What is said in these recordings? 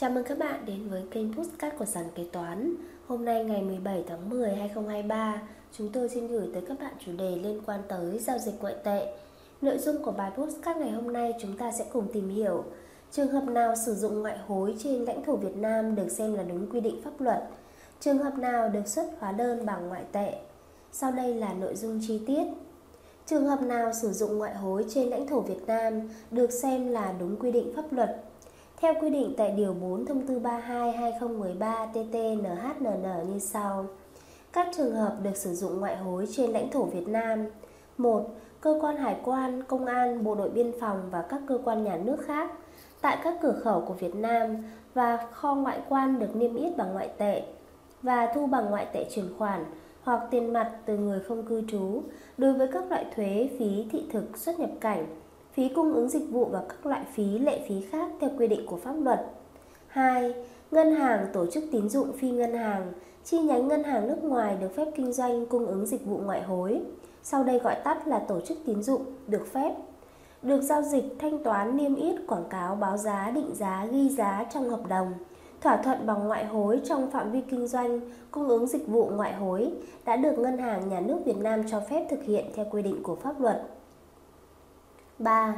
Chào mừng các bạn đến với kênh Postcard của Sàn Kế Toán. Hôm nay ngày 17 tháng 10 2023 Chúng tôi xin gửi tới các bạn chủ đề liên quan tới giao dịch ngoại tệ. Nội dung của bài Postcard ngày hôm nay chúng ta sẽ cùng tìm hiểu. Trường hợp nào sử dụng ngoại hối trên lãnh thổ Việt Nam được xem là đúng quy định pháp luật? Trường hợp nào được xuất hóa đơn bằng ngoại tệ? Sau đây là nội dung chi tiết. Trường hợp nào sử dụng ngoại hối trên lãnh thổ Việt Nam được xem là đúng quy định pháp luật? Theo quy định tại Điều 4 Thông tư 32-2013-TT-NHNN như sau. Các trường hợp được sử dụng ngoại hối trên lãnh thổ Việt Nam 1. Cơ quan hải quan, công an, bộ đội biên phòng và các cơ quan nhà nước khác tại các cửa khẩu của Việt Nam và kho ngoại quan được niêm yết bằng ngoại tệ và thu bằng ngoại tệ chuyển khoản hoặc tiền mặt từ người không cư trú đối với các loại thuế phí thị thực xuất nhập cảnh phí cung ứng dịch vụ và các loại phí lệ phí khác theo quy định của pháp luật. 2. Ngân hàng tổ chức tín dụng phi ngân hàng, chi nhánh ngân hàng nước ngoài được phép kinh doanh cung ứng dịch vụ ngoại hối, sau đây gọi tắt là tổ chức tín dụng được phép được giao dịch thanh toán niêm yết quảng cáo báo giá định giá ghi giá trong hợp đồng thỏa thuận bằng ngoại hối trong phạm vi kinh doanh cung ứng dịch vụ ngoại hối đã được ngân hàng nhà nước Việt Nam cho phép thực hiện theo quy định của pháp luật 3.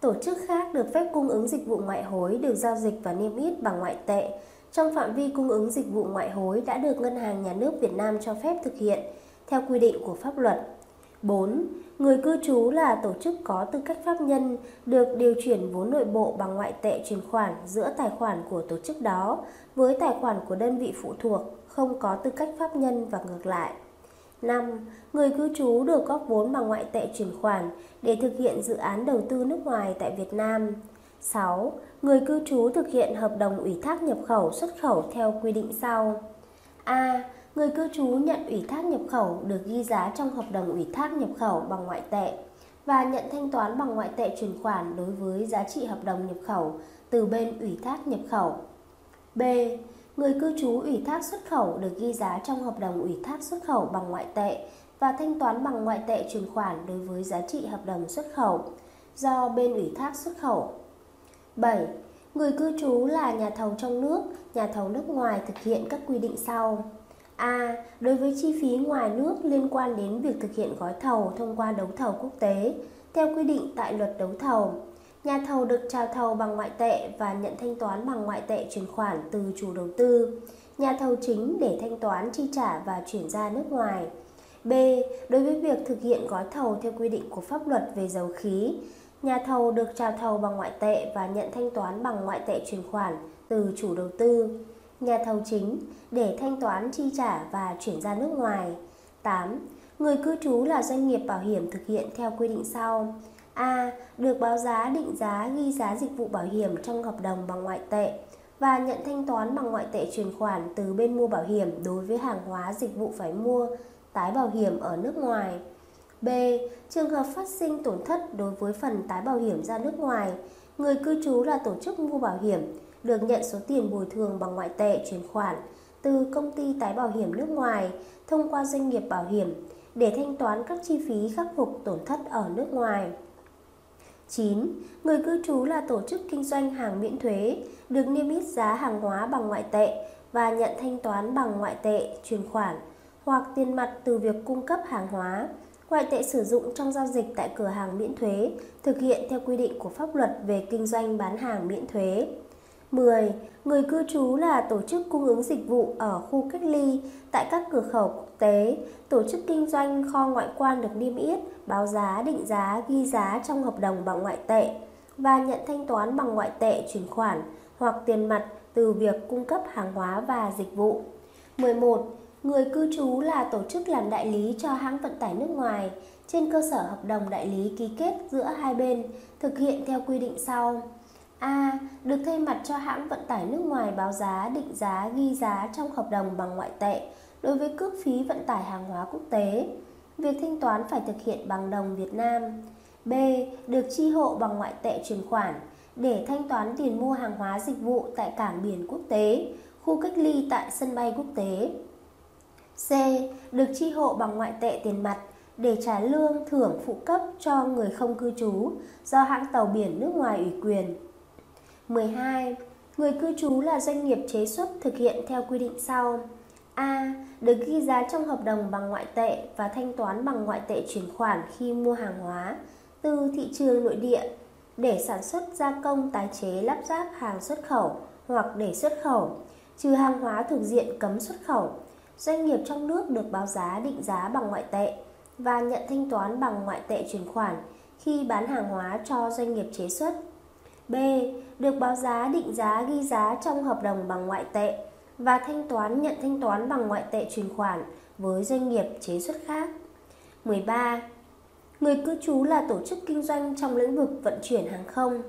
Tổ chức khác được phép cung ứng dịch vụ ngoại hối được giao dịch và niêm yết bằng ngoại tệ trong phạm vi cung ứng dịch vụ ngoại hối đã được Ngân hàng Nhà nước Việt Nam cho phép thực hiện theo quy định của pháp luật. 4. Người cư trú là tổ chức có tư cách pháp nhân được điều chuyển vốn nội bộ bằng ngoại tệ chuyển khoản giữa tài khoản của tổ chức đó với tài khoản của đơn vị phụ thuộc, không có tư cách pháp nhân và ngược lại. 5. Người cư trú được góp vốn bằng ngoại tệ chuyển khoản để thực hiện dự án đầu tư nước ngoài tại Việt Nam. 6. Người cư trú thực hiện hợp đồng ủy thác nhập khẩu, xuất khẩu theo quy định sau. A. Người cư trú nhận ủy thác nhập khẩu được ghi giá trong hợp đồng ủy thác nhập khẩu bằng ngoại tệ và nhận thanh toán bằng ngoại tệ chuyển khoản đối với giá trị hợp đồng nhập khẩu từ bên ủy thác nhập khẩu. B người cư trú ủy thác xuất khẩu được ghi giá trong hợp đồng ủy thác xuất khẩu bằng ngoại tệ và thanh toán bằng ngoại tệ chuyển khoản đối với giá trị hợp đồng xuất khẩu do bên ủy thác xuất khẩu. 7. Người cư trú là nhà thầu trong nước, nhà thầu nước ngoài thực hiện các quy định sau. A. Đối với chi phí ngoài nước liên quan đến việc thực hiện gói thầu thông qua đấu thầu quốc tế, theo quy định tại luật đấu thầu, Nhà thầu được trao thầu bằng ngoại tệ và nhận thanh toán bằng ngoại tệ chuyển khoản từ chủ đầu tư. Nhà thầu chính để thanh toán chi trả và chuyển ra nước ngoài. B. Đối với việc thực hiện gói thầu theo quy định của pháp luật về dầu khí, nhà thầu được trao thầu bằng ngoại tệ và nhận thanh toán bằng ngoại tệ chuyển khoản từ chủ đầu tư. Nhà thầu chính để thanh toán chi trả và chuyển ra nước ngoài. 8. Người cư trú là doanh nghiệp bảo hiểm thực hiện theo quy định sau. A. Được báo giá định giá ghi giá dịch vụ bảo hiểm trong hợp đồng bằng ngoại tệ và nhận thanh toán bằng ngoại tệ chuyển khoản từ bên mua bảo hiểm đối với hàng hóa dịch vụ phải mua tái bảo hiểm ở nước ngoài. B. Trường hợp phát sinh tổn thất đối với phần tái bảo hiểm ra nước ngoài, người cư trú là tổ chức mua bảo hiểm được nhận số tiền bồi thường bằng ngoại tệ chuyển khoản từ công ty tái bảo hiểm nước ngoài thông qua doanh nghiệp bảo hiểm để thanh toán các chi phí khắc phục tổn thất ở nước ngoài. 9. Người cư trú là tổ chức kinh doanh hàng miễn thuế, được niêm yết giá hàng hóa bằng ngoại tệ và nhận thanh toán bằng ngoại tệ, chuyển khoản hoặc tiền mặt từ việc cung cấp hàng hóa. Ngoại tệ sử dụng trong giao dịch tại cửa hàng miễn thuế, thực hiện theo quy định của pháp luật về kinh doanh bán hàng miễn thuế. 10. Người cư trú là tổ chức cung ứng dịch vụ ở khu cách ly tại các cửa khẩu quốc tế, tổ chức kinh doanh kho ngoại quan được niêm yết, báo giá, định giá, ghi giá trong hợp đồng bằng ngoại tệ và nhận thanh toán bằng ngoại tệ chuyển khoản hoặc tiền mặt từ việc cung cấp hàng hóa và dịch vụ. 11. Người cư trú là tổ chức làm đại lý cho hãng vận tải nước ngoài trên cơ sở hợp đồng đại lý ký kết giữa hai bên, thực hiện theo quy định sau. A. Được thay mặt cho hãng vận tải nước ngoài báo giá, định giá, ghi giá trong hợp đồng bằng ngoại tệ đối với cước phí vận tải hàng hóa quốc tế. Việc thanh toán phải thực hiện bằng đồng Việt Nam. B. Được chi hộ bằng ngoại tệ chuyển khoản để thanh toán tiền mua hàng hóa dịch vụ tại cảng biển quốc tế, khu cách ly tại sân bay quốc tế. C. Được chi hộ bằng ngoại tệ tiền mặt để trả lương thưởng phụ cấp cho người không cư trú do hãng tàu biển nước ngoài ủy quyền. 12. Người cư trú là doanh nghiệp chế xuất thực hiện theo quy định sau. A. Được ghi giá trong hợp đồng bằng ngoại tệ và thanh toán bằng ngoại tệ chuyển khoản khi mua hàng hóa từ thị trường nội địa để sản xuất gia công tái chế lắp ráp hàng xuất khẩu hoặc để xuất khẩu, trừ hàng hóa thuộc diện cấm xuất khẩu. Doanh nghiệp trong nước được báo giá định giá bằng ngoại tệ và nhận thanh toán bằng ngoại tệ chuyển khoản khi bán hàng hóa cho doanh nghiệp chế xuất. B. Được báo giá định giá ghi giá trong hợp đồng bằng ngoại tệ và thanh toán nhận thanh toán bằng ngoại tệ chuyển khoản với doanh nghiệp chế xuất khác. 13. Người cư trú là tổ chức kinh doanh trong lĩnh vực vận chuyển hàng không,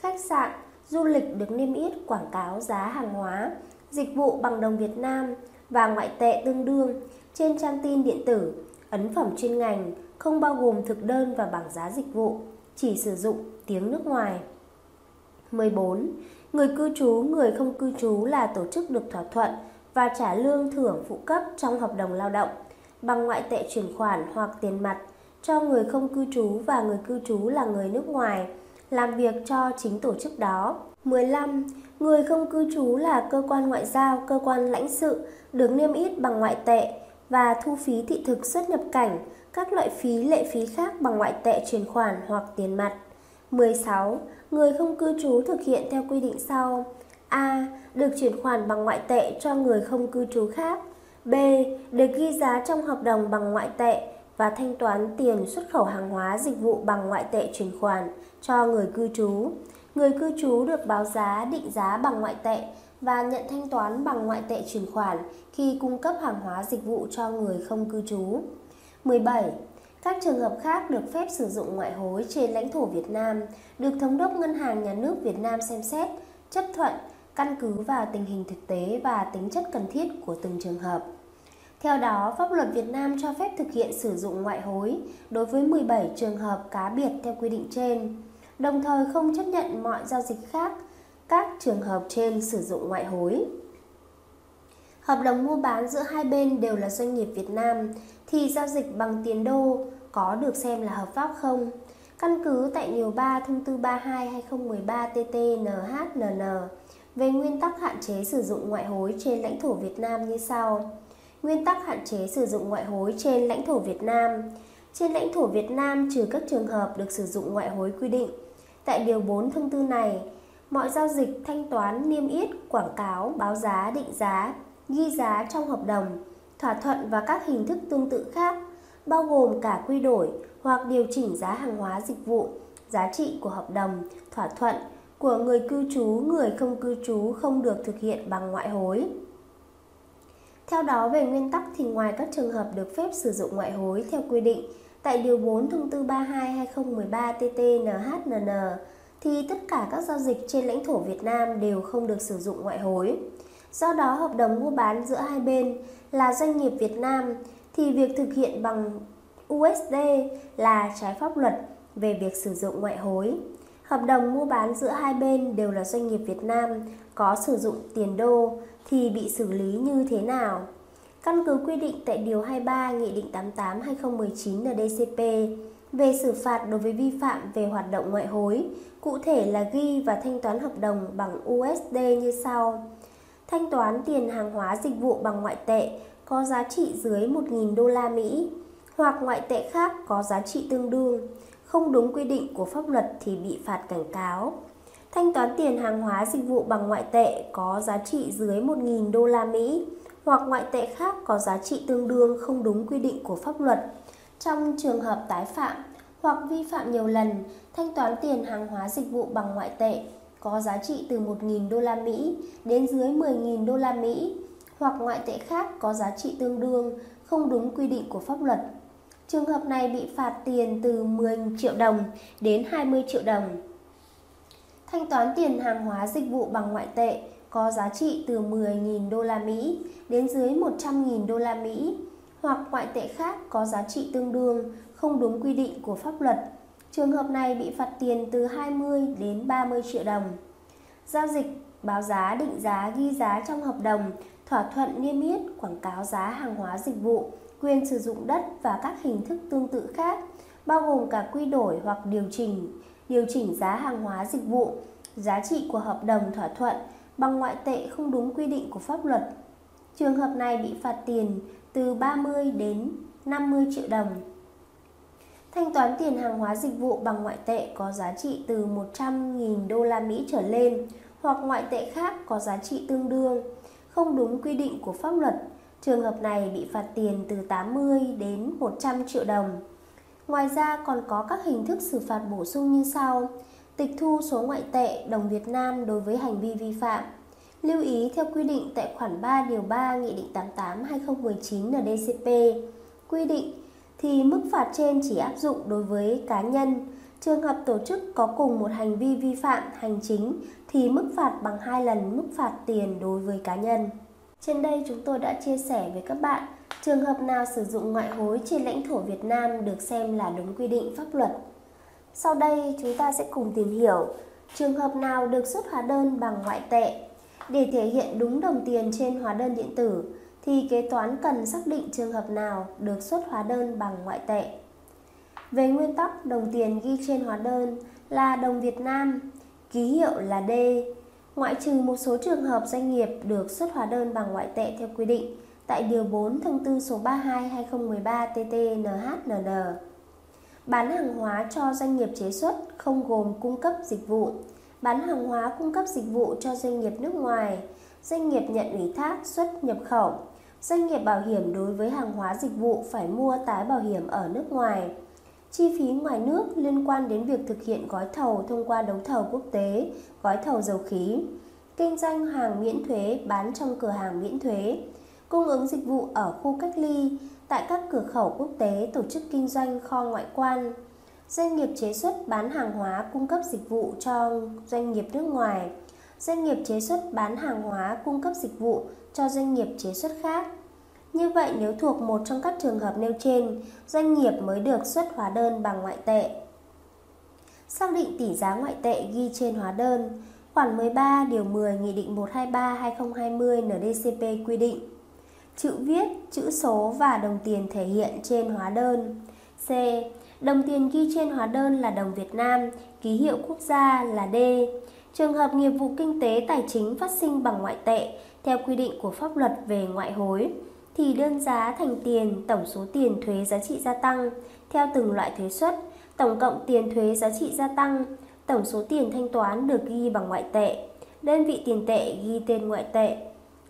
khách sạn, du lịch được niêm yết quảng cáo giá hàng hóa, dịch vụ bằng đồng Việt Nam và ngoại tệ tương đương trên trang tin điện tử, ấn phẩm chuyên ngành, không bao gồm thực đơn và bảng giá dịch vụ, chỉ sử dụng tiếng nước ngoài. 14. Người cư trú, người không cư trú là tổ chức được thỏa thuận và trả lương thưởng phụ cấp trong hợp đồng lao động bằng ngoại tệ chuyển khoản hoặc tiền mặt cho người không cư trú và người cư trú là người nước ngoài làm việc cho chính tổ chức đó. 15. Người không cư trú là cơ quan ngoại giao, cơ quan lãnh sự được niêm yết bằng ngoại tệ và thu phí thị thực xuất nhập cảnh, các loại phí lệ phí khác bằng ngoại tệ chuyển khoản hoặc tiền mặt. 16. Người không cư trú thực hiện theo quy định sau. A. Được chuyển khoản bằng ngoại tệ cho người không cư trú khác. B. Được ghi giá trong hợp đồng bằng ngoại tệ và thanh toán tiền xuất khẩu hàng hóa dịch vụ bằng ngoại tệ chuyển khoản cho người cư trú. Người cư trú được báo giá, định giá bằng ngoại tệ và nhận thanh toán bằng ngoại tệ chuyển khoản khi cung cấp hàng hóa dịch vụ cho người không cư trú. 17. Các trường hợp khác được phép sử dụng ngoại hối trên lãnh thổ Việt Nam được Thống đốc Ngân hàng Nhà nước Việt Nam xem xét, chấp thuận, căn cứ vào tình hình thực tế và tính chất cần thiết của từng trường hợp. Theo đó, pháp luật Việt Nam cho phép thực hiện sử dụng ngoại hối đối với 17 trường hợp cá biệt theo quy định trên, đồng thời không chấp nhận mọi giao dịch khác các trường hợp trên sử dụng ngoại hối. Hợp đồng mua bán giữa hai bên đều là doanh nghiệp Việt Nam thì giao dịch bằng tiền đô có được xem là hợp pháp không? Căn cứ tại Điều 3 Thông tư 32-2013-TT-NHNN về nguyên tắc hạn chế sử dụng ngoại hối trên lãnh thổ Việt Nam như sau. Nguyên tắc hạn chế sử dụng ngoại hối trên lãnh thổ Việt Nam Trên lãnh thổ Việt Nam trừ các trường hợp được sử dụng ngoại hối quy định Tại Điều 4 thông tư này, mọi giao dịch thanh toán niêm yết, quảng cáo, báo giá, định giá, ghi giá trong hợp đồng, thỏa thuận và các hình thức tương tự khác, bao gồm cả quy đổi hoặc điều chỉnh giá hàng hóa dịch vụ, giá trị của hợp đồng, thỏa thuận của người cư trú, người không cư trú không được thực hiện bằng ngoại hối. Theo đó, về nguyên tắc thì ngoài các trường hợp được phép sử dụng ngoại hối theo quy định tại Điều 4 Thông tư 32-2013-TT-NHNN thì tất cả các giao dịch trên lãnh thổ Việt Nam đều không được sử dụng ngoại hối. Do đó, hợp đồng mua bán giữa hai bên là doanh nghiệp Việt Nam thì việc thực hiện bằng USD là trái pháp luật về việc sử dụng ngoại hối. Hợp đồng mua bán giữa hai bên đều là doanh nghiệp Việt Nam có sử dụng tiền đô thì bị xử lý như thế nào? Căn cứ quy định tại Điều 23 Nghị định 88-2019 NDCP về xử phạt đối với vi phạm về hoạt động ngoại hối, cụ thể là ghi và thanh toán hợp đồng bằng USD như sau. Thanh toán tiền hàng hóa dịch vụ bằng ngoại tệ có giá trị dưới 1.000 đô la Mỹ hoặc ngoại tệ khác có giá trị tương đương, không đúng quy định của pháp luật thì bị phạt cảnh cáo. Thanh toán tiền hàng hóa dịch vụ bằng ngoại tệ có giá trị dưới 1.000 đô la Mỹ hoặc ngoại tệ khác có giá trị tương đương không đúng quy định của pháp luật. Trong trường hợp tái phạm hoặc vi phạm nhiều lần, thanh toán tiền hàng hóa dịch vụ bằng ngoại tệ có giá trị từ 1.000 đô la Mỹ đến dưới 10.000 đô la Mỹ, hoặc ngoại tệ khác có giá trị tương đương không đúng quy định của pháp luật. Trường hợp này bị phạt tiền từ 10 triệu đồng đến 20 triệu đồng. Thanh toán tiền hàng hóa dịch vụ bằng ngoại tệ có giá trị từ 10.000 đô la Mỹ đến dưới 100.000 đô la Mỹ, hoặc ngoại tệ khác có giá trị tương đương không đúng quy định của pháp luật. Trường hợp này bị phạt tiền từ 20 đến 30 triệu đồng. Giao dịch báo giá định giá ghi giá trong hợp đồng, thỏa thuận niêm yết quảng cáo giá hàng hóa dịch vụ, quyền sử dụng đất và các hình thức tương tự khác, bao gồm cả quy đổi hoặc điều chỉnh điều chỉnh giá hàng hóa dịch vụ, giá trị của hợp đồng thỏa thuận bằng ngoại tệ không đúng quy định của pháp luật. Trường hợp này bị phạt tiền từ 30 đến 50 triệu đồng. Thanh toán tiền hàng hóa dịch vụ bằng ngoại tệ có giá trị từ 100.000 đô la Mỹ trở lên hoặc ngoại tệ khác có giá trị tương đương, không đúng quy định của pháp luật. Trường hợp này bị phạt tiền từ 80 đến 100 triệu đồng. Ngoài ra còn có các hình thức xử phạt bổ sung như sau: tịch thu số ngoại tệ đồng Việt Nam đối với hành vi vi phạm. Lưu ý theo quy định tại khoản 3 điều 3 Nghị định 88/2019 NDCP quy định thì mức phạt trên chỉ áp dụng đối với cá nhân. Trường hợp tổ chức có cùng một hành vi vi phạm hành chính thì mức phạt bằng hai lần mức phạt tiền đối với cá nhân. Trên đây chúng tôi đã chia sẻ với các bạn, trường hợp nào sử dụng ngoại hối trên lãnh thổ Việt Nam được xem là đúng quy định pháp luật. Sau đây chúng ta sẽ cùng tìm hiểu trường hợp nào được xuất hóa đơn bằng ngoại tệ. Để thể hiện đúng đồng tiền trên hóa đơn điện tử thì kế toán cần xác định trường hợp nào được xuất hóa đơn bằng ngoại tệ. Về nguyên tắc, đồng tiền ghi trên hóa đơn là đồng Việt Nam, ký hiệu là D, ngoại trừ một số trường hợp doanh nghiệp được xuất hóa đơn bằng ngoại tệ theo quy định tại Điều 4 Thông tư số 32-2013-TT-NHNN. Bán hàng hóa cho doanh nghiệp chế xuất không gồm cung cấp dịch vụ. Bán hàng hóa cung cấp dịch vụ cho doanh nghiệp nước ngoài, doanh nghiệp nhận ủy thác xuất nhập khẩu. Doanh nghiệp bảo hiểm đối với hàng hóa dịch vụ phải mua tái bảo hiểm ở nước ngoài. Chi phí ngoài nước liên quan đến việc thực hiện gói thầu thông qua đấu thầu quốc tế, gói thầu dầu khí, kinh doanh hàng miễn thuế bán trong cửa hàng miễn thuế, cung ứng dịch vụ ở khu cách ly, tại các cửa khẩu quốc tế tổ chức kinh doanh kho ngoại quan, doanh nghiệp chế xuất bán hàng hóa cung cấp dịch vụ cho doanh nghiệp nước ngoài, doanh nghiệp chế xuất bán hàng hóa cung cấp dịch vụ cho doanh nghiệp chế xuất khác. Như vậy nếu thuộc một trong các trường hợp nêu trên, doanh nghiệp mới được xuất hóa đơn bằng ngoại tệ. Xác định tỷ giá ngoại tệ ghi trên hóa đơn. Khoản 13 điều 10 Nghị định 123/2020 NDCP quy định chữ viết, chữ số và đồng tiền thể hiện trên hóa đơn. C. Đồng tiền ghi trên hóa đơn là đồng Việt Nam, ký hiệu quốc gia là D. Trường hợp nghiệp vụ kinh tế tài chính phát sinh bằng ngoại tệ theo quy định của pháp luật về ngoại hối thì đơn giá thành tiền tổng số tiền thuế giá trị gia tăng theo từng loại thuế suất, tổng cộng tiền thuế giá trị gia tăng, tổng số tiền thanh toán được ghi bằng ngoại tệ, đơn vị tiền tệ ghi tên ngoại tệ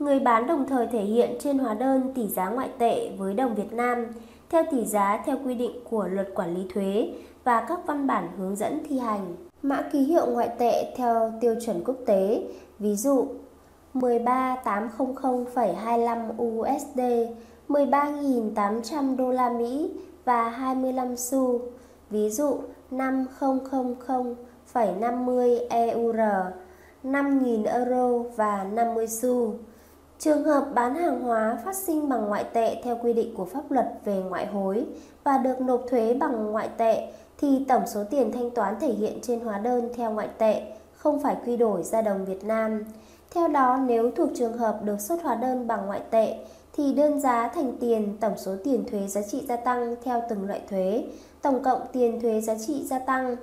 Người bán đồng thời thể hiện trên hóa đơn tỷ giá ngoại tệ với đồng Việt Nam theo tỷ giá theo quy định của luật quản lý thuế và các văn bản hướng dẫn thi hành. Mã ký hiệu ngoại tệ theo tiêu chuẩn quốc tế, ví dụ 13800,25 USD, 13.800 đô la Mỹ và 25 xu, ví dụ 5000,50 EUR, 5.000 euro và 50 xu. Trường hợp bán hàng hóa phát sinh bằng ngoại tệ theo quy định của pháp luật về ngoại hối và được nộp thuế bằng ngoại tệ thì tổng số tiền thanh toán thể hiện trên hóa đơn theo ngoại tệ không phải quy đổi ra đồng Việt Nam. Theo đó, nếu thuộc trường hợp được xuất hóa đơn bằng ngoại tệ thì đơn giá thành tiền tổng số tiền thuế giá trị gia tăng theo từng loại thuế, tổng cộng tiền thuế giá trị gia tăng,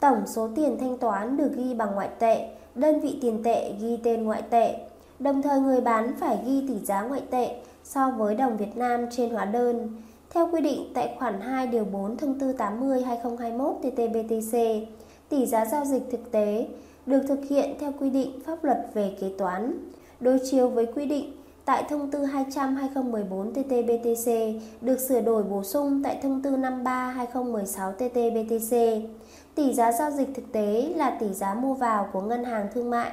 tổng số tiền thanh toán được ghi bằng ngoại tệ, đơn vị tiền tệ ghi tên ngoại tệ Đồng thời người bán phải ghi tỷ giá ngoại tệ so với đồng Việt Nam trên hóa đơn. Theo quy định tại khoản 2 điều 4 thông tư 80/2021 TT-BTC, tỷ giá giao dịch thực tế được thực hiện theo quy định pháp luật về kế toán, đối chiếu với quy định tại thông tư 200/2014 TT-BTC được sửa đổi bổ sung tại thông tư 53/2016 TT-BTC. Tỷ giá giao dịch thực tế là tỷ giá mua vào của ngân hàng thương mại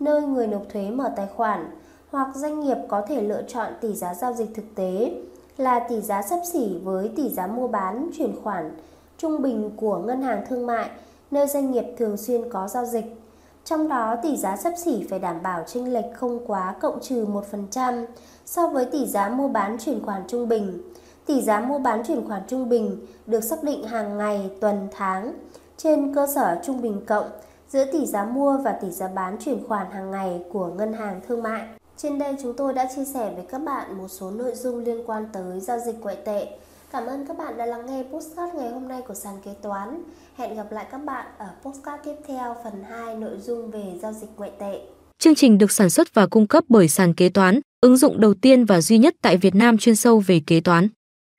nơi người nộp thuế mở tài khoản hoặc doanh nghiệp có thể lựa chọn tỷ giá giao dịch thực tế là tỷ giá sấp xỉ với tỷ giá mua bán chuyển khoản trung bình của ngân hàng thương mại nơi doanh nghiệp thường xuyên có giao dịch. Trong đó tỷ giá sấp xỉ phải đảm bảo chênh lệch không quá cộng trừ 1% so với tỷ giá mua bán chuyển khoản trung bình. Tỷ giá mua bán chuyển khoản trung bình được xác định hàng ngày, tuần, tháng trên cơ sở trung bình cộng giữa tỷ giá mua và tỷ giá bán chuyển khoản hàng ngày của ngân hàng thương mại. Trên đây chúng tôi đã chia sẻ với các bạn một số nội dung liên quan tới giao dịch ngoại tệ. Cảm ơn các bạn đã lắng nghe postcard ngày hôm nay của sàn kế toán. Hẹn gặp lại các bạn ở postcard tiếp theo phần 2 nội dung về giao dịch ngoại tệ. Chương trình được sản xuất và cung cấp bởi sàn kế toán, ứng dụng đầu tiên và duy nhất tại Việt Nam chuyên sâu về kế toán.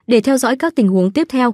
Để theo dõi các tình huống tiếp theo,